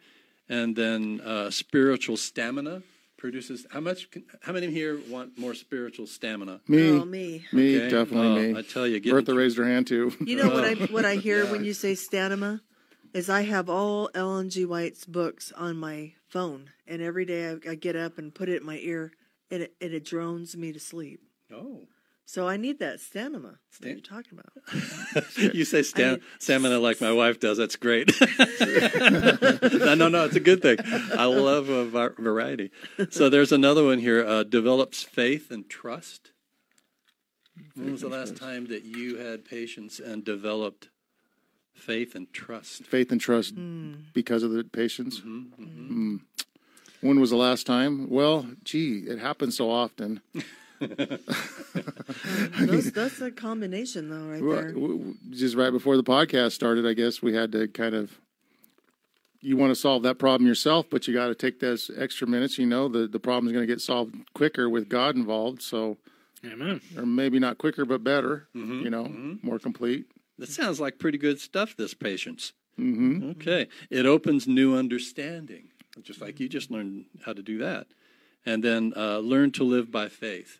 D: And then uh, spiritual stamina produces how much? How many here want more spiritual stamina?
A: Me,
B: Oh, me.
A: me,
D: Okay.
A: definitely me.
D: I tell you, getting
A: Bertha raised her hand too.
B: You know what I what I hear when you say stamina is I have all Ellen G. White's books on my phone, and every day I, I get up and put it in my ear, and it, and it drones me to sleep.
D: Oh,
B: So I need that stamina that
D: Stam-
B: you're talking about.
D: you say stam-
B: I-
D: stamina like my wife does. That's great. no, no, no, it's a good thing. I love a var- variety. So there's another one here. Uh, develops faith and trust. When was the last time that you had patience and developed faith and trust?
A: Faith and trust because of the patience. Mm. When was the last time? Well, gee, it happens so often.
B: Those, that's a combination, though, right
A: Well,
B: there.
A: w- w- Just right before the podcast started, I guess we had to kind of. You want to solve that problem yourself, but you got to take those extra minutes. You know, the the problem's going to get solved quicker with God involved. So,
C: Amen.
A: or maybe not quicker, but better. You know, more complete.
D: That sounds like pretty good stuff. This patience.
A: hmm
D: Okay. It opens new understanding, just like you just learned how to do that. And then uh, learn to live by faith.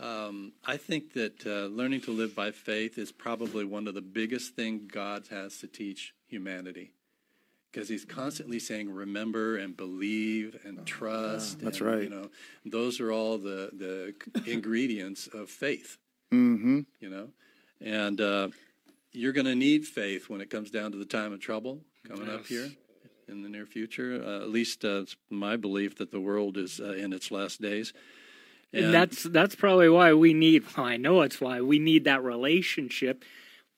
D: Um, I think that uh, learning to live by faith is probably one of the biggest things God has to teach humanity. Because he's constantly saying, remember and believe and trust.
A: That's
D: and,
A: right.
D: You know, those are all the, the ingredients of faith
A: hmm
D: you know and uh, you're going to need faith when it comes down to the time of trouble coming up here in the near future uh, at least uh, it's my belief that the world is uh, in its last days
C: And that's that's probably why we need. Well, I know it's why we need that relationship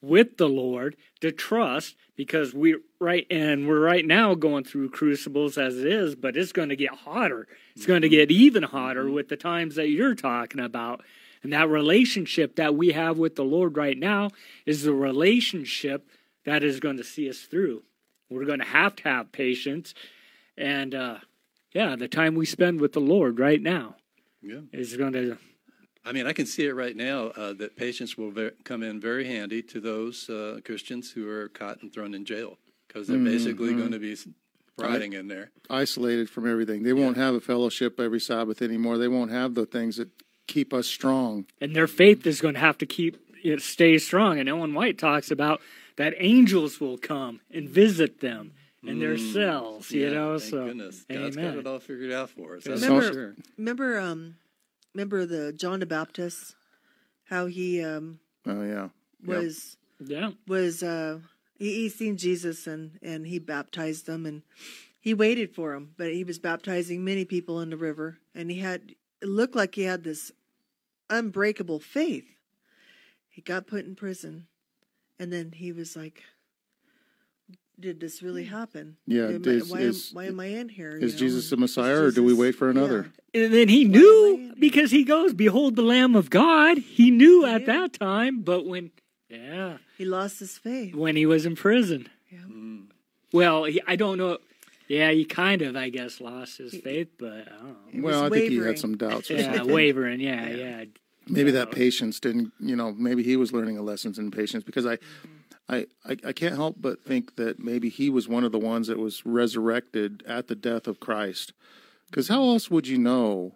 C: with the Lord to trust, because we right and we're right now going through crucibles as it is, but it's going to get hotter. It's going to get even hotter with the times that you're talking about. And that relationship that we have with the Lord right now is the relationship that is going to see us through. We're going to have to have patience, and uh, yeah, the time we spend with the Lord right now
D: yeah.
C: is going to
D: i mean i can see it right now uh, that patience will ver- come in very handy to those uh, christians who are caught and thrown in jail because they're basically going to be s- rotting in there
A: Isolated from everything. They won't have a fellowship every Sabbath anymore. They won't have the things that keep us strong.
C: and their faith is going to have to keep it stay strong. And Ellen White talks about that angels will come and visit them in their cells. You
D: Mm. Yeah,
C: know,
D: thank
C: so
D: goodness god's got it all figured out for us that's
B: Remember-
D: sure
B: Remember, um, remember the John the Baptist, how he um
A: Oh yeah.
B: Was
C: Yeah,
B: was uh he, he seen Jesus and and he baptized them and he waited for him, but he was baptizing many people in the river and he had it looked like he had this unbreakable faith. He got put in prison and then he was like did this really hmm. happen?
A: Yeah,
B: Am I-
A: is-
B: why,
A: is-
B: am, why am I in here?
A: Is
B: know?
A: Jesus the Messiah,
B: is
A: or do we wait for another?
C: and then he
B: Why
C: knew because he goes, "Behold, the Lamb of God." He knew at that time, but when yeah,
B: He lost his faith.
C: when he was in prison.
B: Yeah. Hmm.
C: Well, he, I don't know. Yeah, he kind of, I guess, lost his faith, but I don't know.
A: Well, I
B: was
A: think he had some doubts. or
C: Yeah,
A: something.
C: wavering. Yeah, yeah.
A: maybe that patience didn't you know maybe he was learning a lessons in patience because I, mm-hmm. I i i can't help but think that maybe he was one of the ones that was resurrected at the death of christ because how else would you know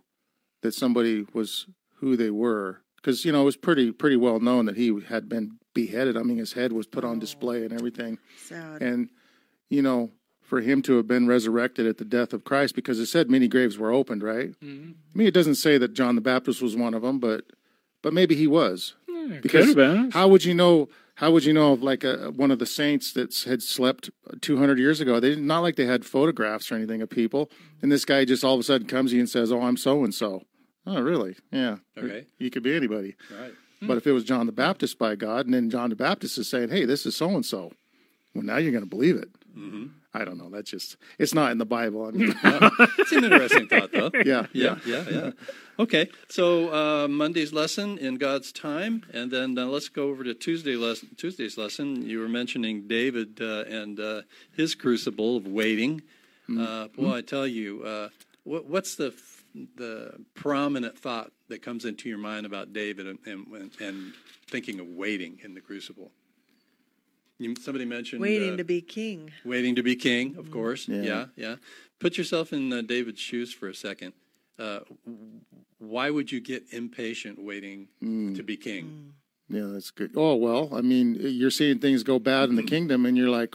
A: that somebody was who they were because you know it was pretty pretty well known that he had been beheaded i mean his head was put on display and everything
B: Sad.
A: and you know for him to have been resurrected at the death of christ because it said many graves were opened right
C: Mhm.
A: I mean, it doesn't say that John the Baptist was one of them, but but maybe he was. Because
C: could've been.
A: how would you know? How would you know of like a, one of the saints that had slept 200 years ago? They did not like they had photographs or anything of people, and this guy just all of a sudden comes to you and says, "Oh, I'm so and so." Oh, really? Yeah.
D: Okay.
A: You could be anybody.
D: Right.
A: But if it was John the Baptist by God, and then John the Baptist is saying, "Hey, this is so and so," well, now you're going to believe it.
D: Mm-hmm.
A: I don't know. That's just it's not in the Bible. I mean,
D: It's an interesting thought, though.
A: yeah,
D: Yeah, yeah, yeah. Okay, so uh, Monday's lesson in God's time, and then uh, let's go over to Tuesday lesson. Tuesday's lesson. You were mentioning David uh, and uh, his crucible of waiting. Uh, boy, I tell you, uh, what, what's the f- the prominent thought that comes into your mind about David and and, and thinking of waiting in the crucible? You, somebody mentioned
B: Waiting
D: uh,
B: to be king.
D: Waiting to be king, of course.
A: Yeah.
D: Yeah, yeah. Put yourself in uh, David's shoes for a second. Uh, why would you get impatient waiting to be king?
A: yeah, that's good. Oh well, I mean, you're seeing things go bad in the kingdom, and you're like,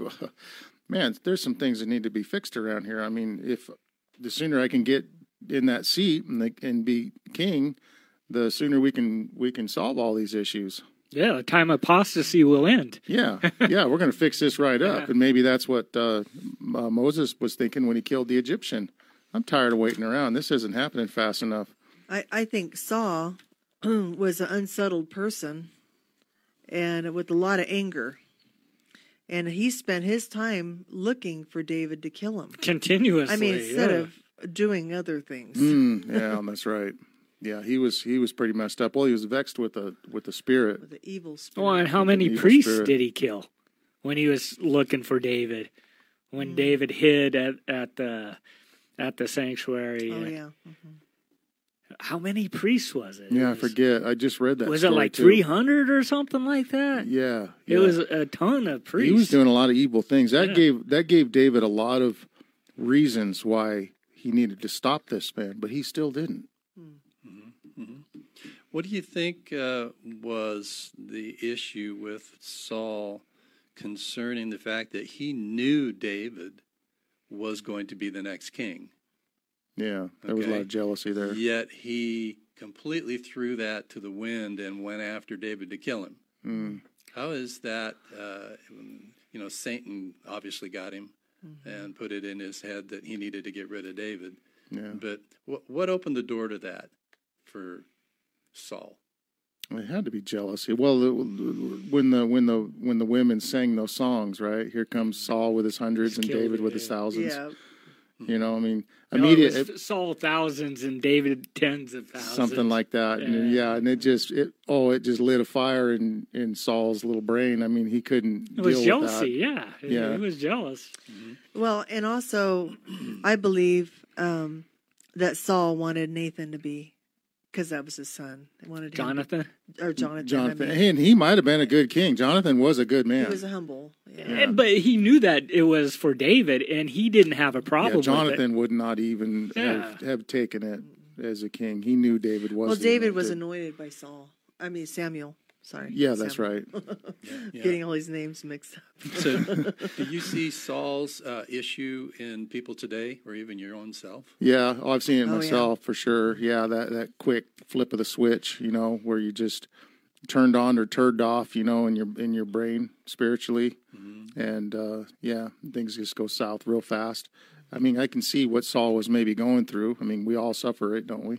A: man, there's some things that need to be fixed around here. I mean, if the sooner I can get in that seat and the, and be king, the sooner we can we can solve all these issues.
C: Yeah, the time apostasy will end.
A: Yeah, yeah, we're going to fix this right up,
C: Yeah.
A: and maybe that's what uh, uh, Moses was thinking when he killed the Egyptian. I'm tired of waiting around. This isn't happening fast enough.
B: I, I think Saul was an unsettled person and with a lot of anger. And he spent his time looking for David to kill him.
C: Continuously.
B: I mean, instead
C: yeah.
B: of doing other things.
A: Mm, yeah, that's right. Yeah, he was he was pretty messed up. Well, he was vexed with the with the spirit.
B: With the evil spirit.
C: Well, and how many priests
A: spirit.
C: did he kill when he was looking for David? When
B: Hmm.
C: David hid at, at the at the sanctuary.
B: oh, yeah.
C: How many priests was it?
A: Yeah, I
C: It was-
A: forget. I just read that.
C: Was it like three hundred or something like that?
A: Yeah,
C: It was a ton of priests.
A: He was doing a lot of evil things. That
C: Yeah.
A: gave that gave David a lot of reasons why he needed to stop this man, but he still didn't.
D: What do you think uh, was the issue with Saul concerning the fact that he knew David was going to be the next king?
A: Yeah, there was a lot of jealousy there.
D: Yet he completely threw that to the wind and went after David to kill him.
A: Mm.
D: How is that? Uh, you know, Satan obviously got him and put it in his head that he needed to get rid of David.
A: Yeah,
D: But what, what opened the door to that for Saul?
A: it had to be jealousy. Well, the, when the when the when the women sang those songs, right? Here comes Saul with his hundreds and David with his thousands.
B: Yeah.
A: You know, I mean,
C: No,
A: immediate
C: it Saul thousands and David tens of thousands.
A: something like that. And,
C: Yeah.
A: yeah, and it just it oh, it just lit a fire in in Saul's little brain. I mean, he couldn't
C: it was
A: deal with that.
C: jealousy. Yeah,
A: Yeah.
C: he was jealous.
B: Well, and also, I believe um, that Saul wanted Nathan to be, because that was his son. He wanted him to-
C: Jonathan.
B: or Jonathan.
A: Jonathan,
B: I mean.
A: and he might have been a good king. Jonathan was a good man.
B: he was humble. Yeah.
C: And- but he knew that it was for David, and he didn't have a problem
A: yeah,
C: with it.
A: Jonathan would not even have,
C: Yeah.
A: have taken it as a king. He knew David was.
B: Well,
A: the
B: David was
A: anointed.
B: anointed by Saul. I mean Samuel. Sorry.
A: Yeah, that's
B: Samuel.
A: right.
B: Getting all these names mixed up.
D: So, do you see Saul's uh, issue in people today, or even your own self?
A: Yeah, oh, I've seen it
B: Oh, yeah.
A: myself for sure. Yeah, that that quick flip of the switch, you know, where you just turned on or turned off, you know, in your in your brain spiritually,
B: Mm-hmm.
A: and uh, yeah, things just go south real fast. I mean, I can see what Saul was maybe going through. I mean, we all suffer it, don't we?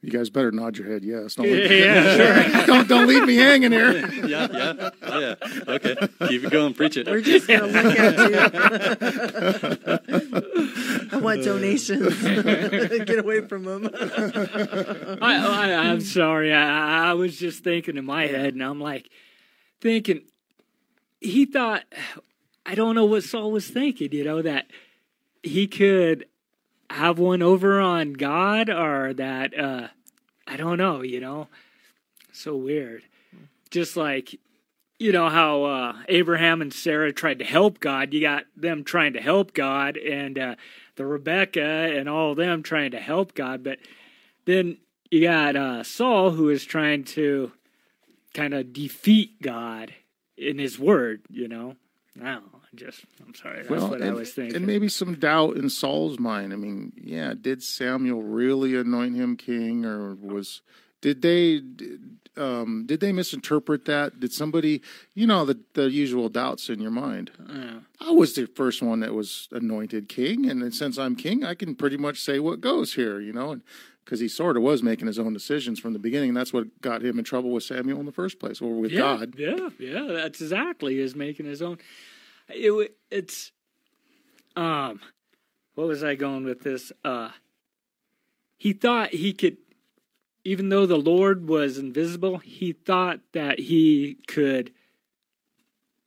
A: You guys better nod your head yes. Don't, leave,
C: yeah, sure.
A: don't, don't leave me hanging here.
D: yeah, yeah, oh, yeah. Okay, keep it going, preach it.
B: We're just gonna look at you. I want donations. Get away from them.
C: I, I, I'm sorry. I, I was just thinking in my head, and I'm like, thinking, he thought, I don't know what Saul was thinking, you know, that he could have one over on God or that, uh, I don't know, you know, so weird. Just like, you know, how uh, Abraham and Sarah tried to help God. You got them trying to help God, and uh, the Rebecca and all them trying to help God, but then you got uh, Saul who is trying to kind of defeat God in his word, you know. No, just I'm sorry. That's what
A: and,
C: I was thinking.
A: and maybe some doubt in Saul's mind. I mean, yeah, did Samuel really anoint him king, or was did they um, did they misinterpret that? Did somebody, you know, the the usual doubts in your mind?
C: Yeah.
A: I was the first one that was anointed king, and then since I'm king, I can pretty much say what goes here, you know, because he sort of was making his own decisions from the beginning, and that's what got him in trouble with Samuel in the first place, or with
C: yeah,
A: God.
C: Yeah, yeah, that's exactly is making his own. It, it's um, what was I going with this? Uh, he thought he could, even though the Lord was invisible, he thought that he could,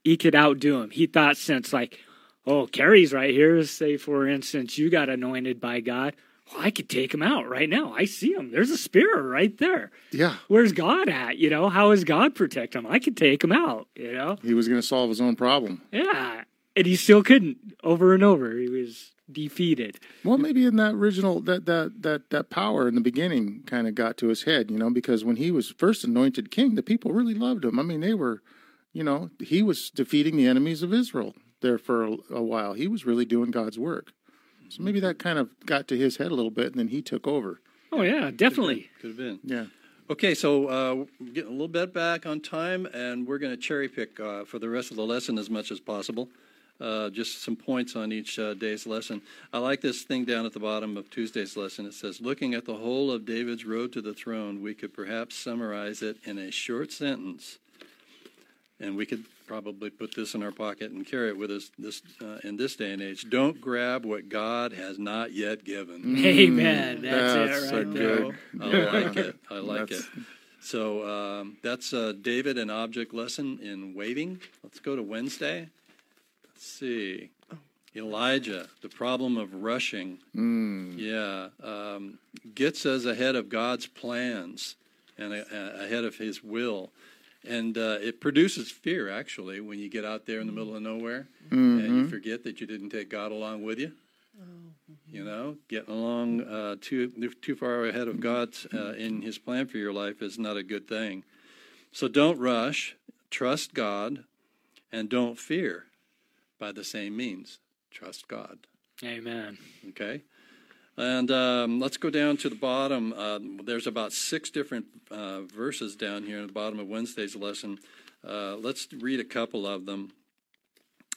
C: he could outdo him. He thought since like, oh, Carrie's right here. Say for instance, you got anointed by God. Well, I could take him out right now. I see him. There's a spear right there
A: Yeah,
C: where's God at? You know, how is God protect him? I could take him out, you know?
A: he was going to solve his own problem.
C: Yeah. And he still couldn't over and over. He was defeated.
A: Well, maybe in that original that that that that power in the beginning kind of got to his head, you know, because when he was first anointed king, the people really loved him. I mean, they were, you know, he was defeating the enemies of Israel there for a, a while. He was really doing God's work. So maybe that kind of got to his head a little bit, and then he took over.
C: Oh, yeah, definitely.
D: Could have been.
A: Yeah.
D: Okay, so uh, we're getting a little bit back on time, and we're going to cherry pick uh, for the rest of the lesson as much as possible. Uh, just some points on each uh, day's lesson. I like this thing down at the bottom of Tuesday's lesson. It says, Looking at the whole of David's road to the throne, we could perhaps summarize it in a short sentence. And we could probably put this in our pocket and carry it with us this, uh, in this day and age. Don't grab what God has not yet given.
C: Amen. That's,
A: That's
C: it
A: a
C: right there.
A: good-
D: I like it. I like
A: That's-
D: it. So um, that's uh, David and object lesson in waiting. Let's go to Wednesday. Let's see. Elijah, the problem of rushing. Yeah. Um, gets us ahead of God's plans and uh, ahead of his will. And uh, it produces fear, actually, when you get out there in the middle of nowhere and you forget that you didn't take God along with you. You know, getting along uh, too too far ahead of God's uh, in His plan for your life is not a good thing. So don't rush. Trust God, and don't fear. By the same means, trust God.
C: Amen.
D: Okay. And um, let's go down to the bottom. Um, there's about six different uh, verses down here in the bottom of Wednesday's lesson. Uh, let's read a couple of them.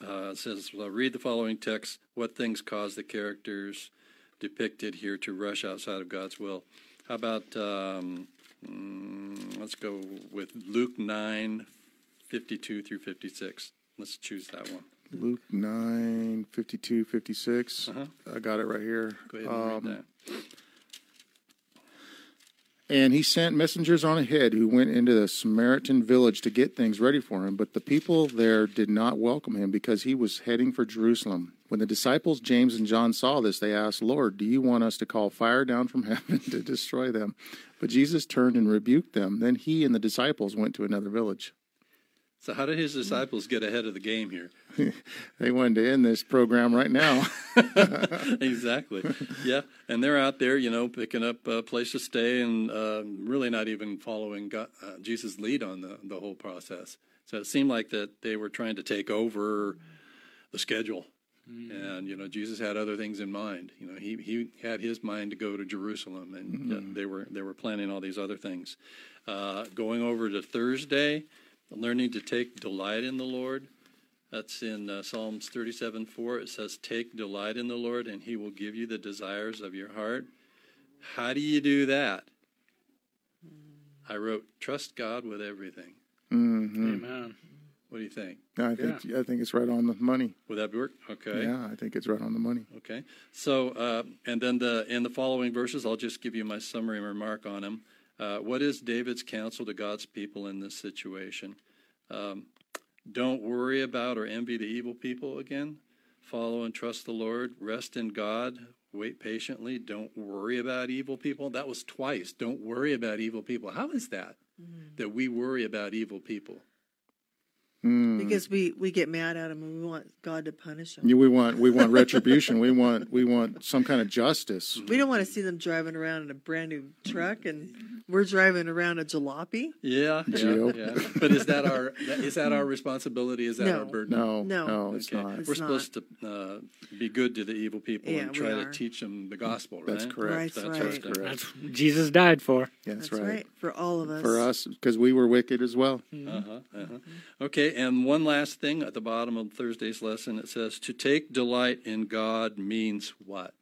D: Uh, it says, read the following text. What things cause the characters depicted here to rush outside of God's will? How about, um, mm, let's go with Luke 9, 52 through 56. Let's choose that one.
A: Luke 9, 52, 56.
D: Uh-huh.
A: I got it right here.
D: Go ahead and read
A: Um,
D: that.
A: And he sent messengers on ahead who went into the Samaritan village to get things ready for him. But the people there did not welcome him because he was heading for Jerusalem. When the disciples James and John saw this, they asked, Lord, do you want us to call fire down from heaven to destroy them? But Jesus turned and rebuked them. Then he and the disciples went to another village.
D: So, how did his disciples get ahead of the game here?
A: They wanted to end this program right now.
D: exactly. Yeah, and they're out there, you know, picking up a place to stay and uh, really not even following God, uh, Jesus' lead on the the whole process. So it seemed like that they were trying to take over the schedule, and you know, Jesus had other things in mind. You know, he he had his mind to go to Jerusalem, and uh, they were they were planning all these other things. Uh, going over to Thursday, learning to take delight in the Lord. That's in uh, Psalms 37 4. It says, Take delight in the Lord, and he will give you the desires of your heart. How do you do that? I wrote, Trust God with everything.
A: hmm
C: Amen.
D: What do you think?
A: I think I think it's right on the money.
D: Would that work? Okay.
A: Yeah, I think it's right on the money.
D: Okay. So, uh, and then the in the following verses, I'll just give you my summary remark on them. Uh, what is David's counsel to God's people in this situation? Um, don't worry about or envy the evil people again. Follow and trust the Lord. Rest in God. Wait patiently. Don't worry about evil people. That was twice. Don't worry about evil people. How is that? That we worry about evil people.
B: Because we we get mad at them and we want God to punish them.
A: Yeah, we want we want retribution. we want we want some kind of justice.
B: We don't want to see them driving around in a brand new truck and we're driving around a jalopy.
D: Yeah, yeah,
A: Geo.
D: yeah. But is that our is that our responsibility? Is that
B: No.
D: our burden?
A: No,
B: No.
A: no, it's
D: Okay.
A: not.
B: It's
D: We're
B: not.
D: supposed to uh, be good to the evil people
B: Yeah,
D: and try to teach them the gospel. Right?
A: That's correct.
B: Right,
D: That's
B: right.
D: right.
A: Correct.
C: That's what Jesus died for.
A: Yeah, that's,
B: That's
A: right.
B: right. For all of us.
A: For us, because we were wicked as well.
D: Uh-huh, uh-huh. Okay, and one last thing at the bottom of Thursday's lesson it says, To take delight in God means what?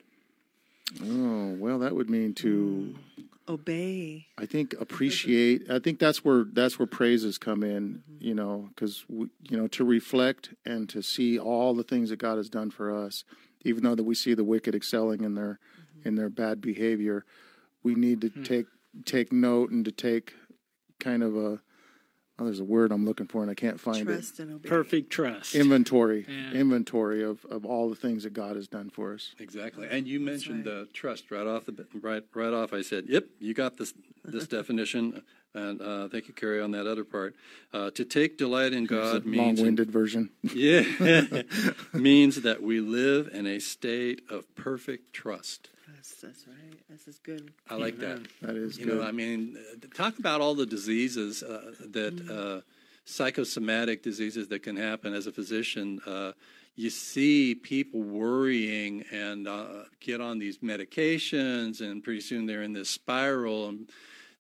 A: Oh well, that would mean to, mm.
B: Obey.
A: I think, appreciate. I think that's where that's where praises come in. Mm-hmm. You know, because you know to reflect and to see all the things that God has done for us, even though that we see the wicked excelling in their mm-hmm. in their bad behavior, we need to hmm. take take note and to take kind of a. Oh, there's a word I'm looking for and I can't find it.
B: And obey.
C: Perfect trust.
A: inventory
C: Yeah.
A: inventory of, of all the things that God has done for us.
D: Exactly. And you mentioned
B: right.
D: uh, trust right off the right right off. I said, "Yep, you got this this definition." And uh, thank you, Carrie, on that other part. Uh, to take delight in God means
A: long-winded version.
D: yeah means that we live in a state of perfect trust.
B: That's, that's right. This is good.
D: I like that.
A: That is
D: You
A: good.
D: know, I mean, talk about all the diseases uh, that uh, psychosomatic diseases that can happen as a physician. Uh, you see people worrying and uh, get on these medications, and pretty soon they're in this spiral and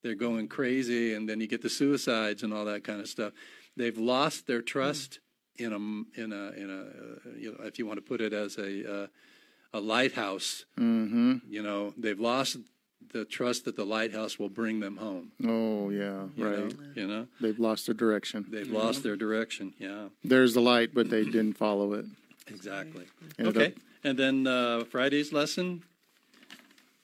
D: they're going crazy, and then you get the suicides and all that kind of stuff. They've lost their trust in a in a in a uh, you know, if you want to put it as a uh, a lighthouse.
A: mm-hmm.
D: You know, they've lost the trust that the lighthouse will bring them home.
A: Oh yeah,
D: You
A: right.
D: Know, you know,
A: They've lost their direction.
D: they've lost their direction. Yeah,
A: There's the light, but they didn't follow it.
D: exactly.
A: Ended
D: Okay,
A: up-
D: and then uh, Friday's lesson.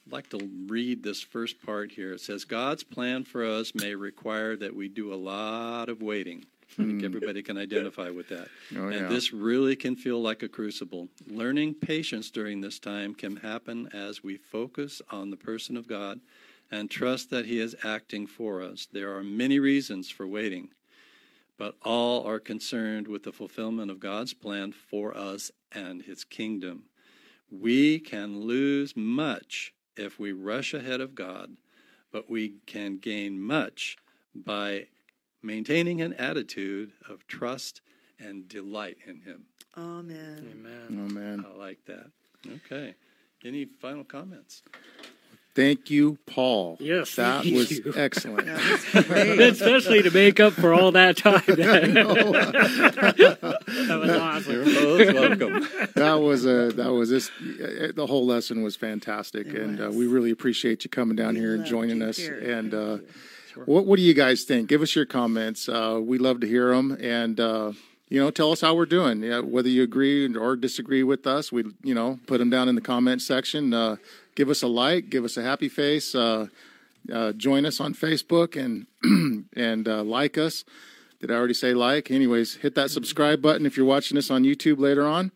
D: I'd like to read this first part here. It says, God's plan for us may require that we do a lot of waiting. I think hmm. everybody can identify with that.
A: Oh,
D: and
A: yeah.
D: this really can feel like a crucible. Learning patience during this time can happen as we focus on the person of God and trust that He is acting for us. There are many reasons for waiting, but all are concerned with the fulfillment of God's plan for us and His kingdom. We can lose much if we rush ahead of God, but we can gain much by maintaining an attitude of trust and delight in Him.
B: Amen.
C: Amen.
A: Amen.
D: I like that. Okay. Any final comments?
A: Thank you, Paul.
C: Yes,
A: that
C: thank
A: was
C: you.
A: excellent.
B: That was great.
C: Especially to make up for all that time. that was awesome.
D: You're most welcome.
A: that was a that was this. The whole lesson was fantastic,
B: It
A: and Uh, we really appreciate you coming down
B: We
A: here and joining us.
B: here.
A: And uh, what what do you guys think? Give us your comments. Uh, we love to hear them, and uh, you know, tell us how we're doing. Yeah, whether you agree or disagree with us, we you know put them down in the comment section. Uh, give us a like, give us a happy face. Uh, uh, join us on Facebook and and uh, like us. Did I already say like? Anyways, hit that subscribe button if you're watching us on YouTube later on.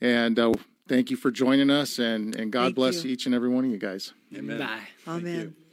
A: And uh, thank you for joining us, and, and God
B: Thank
A: bless
B: you.
A: each and every one of you guys.
D: Amen.
C: Bye.
D: Thank
B: Amen.
D: you.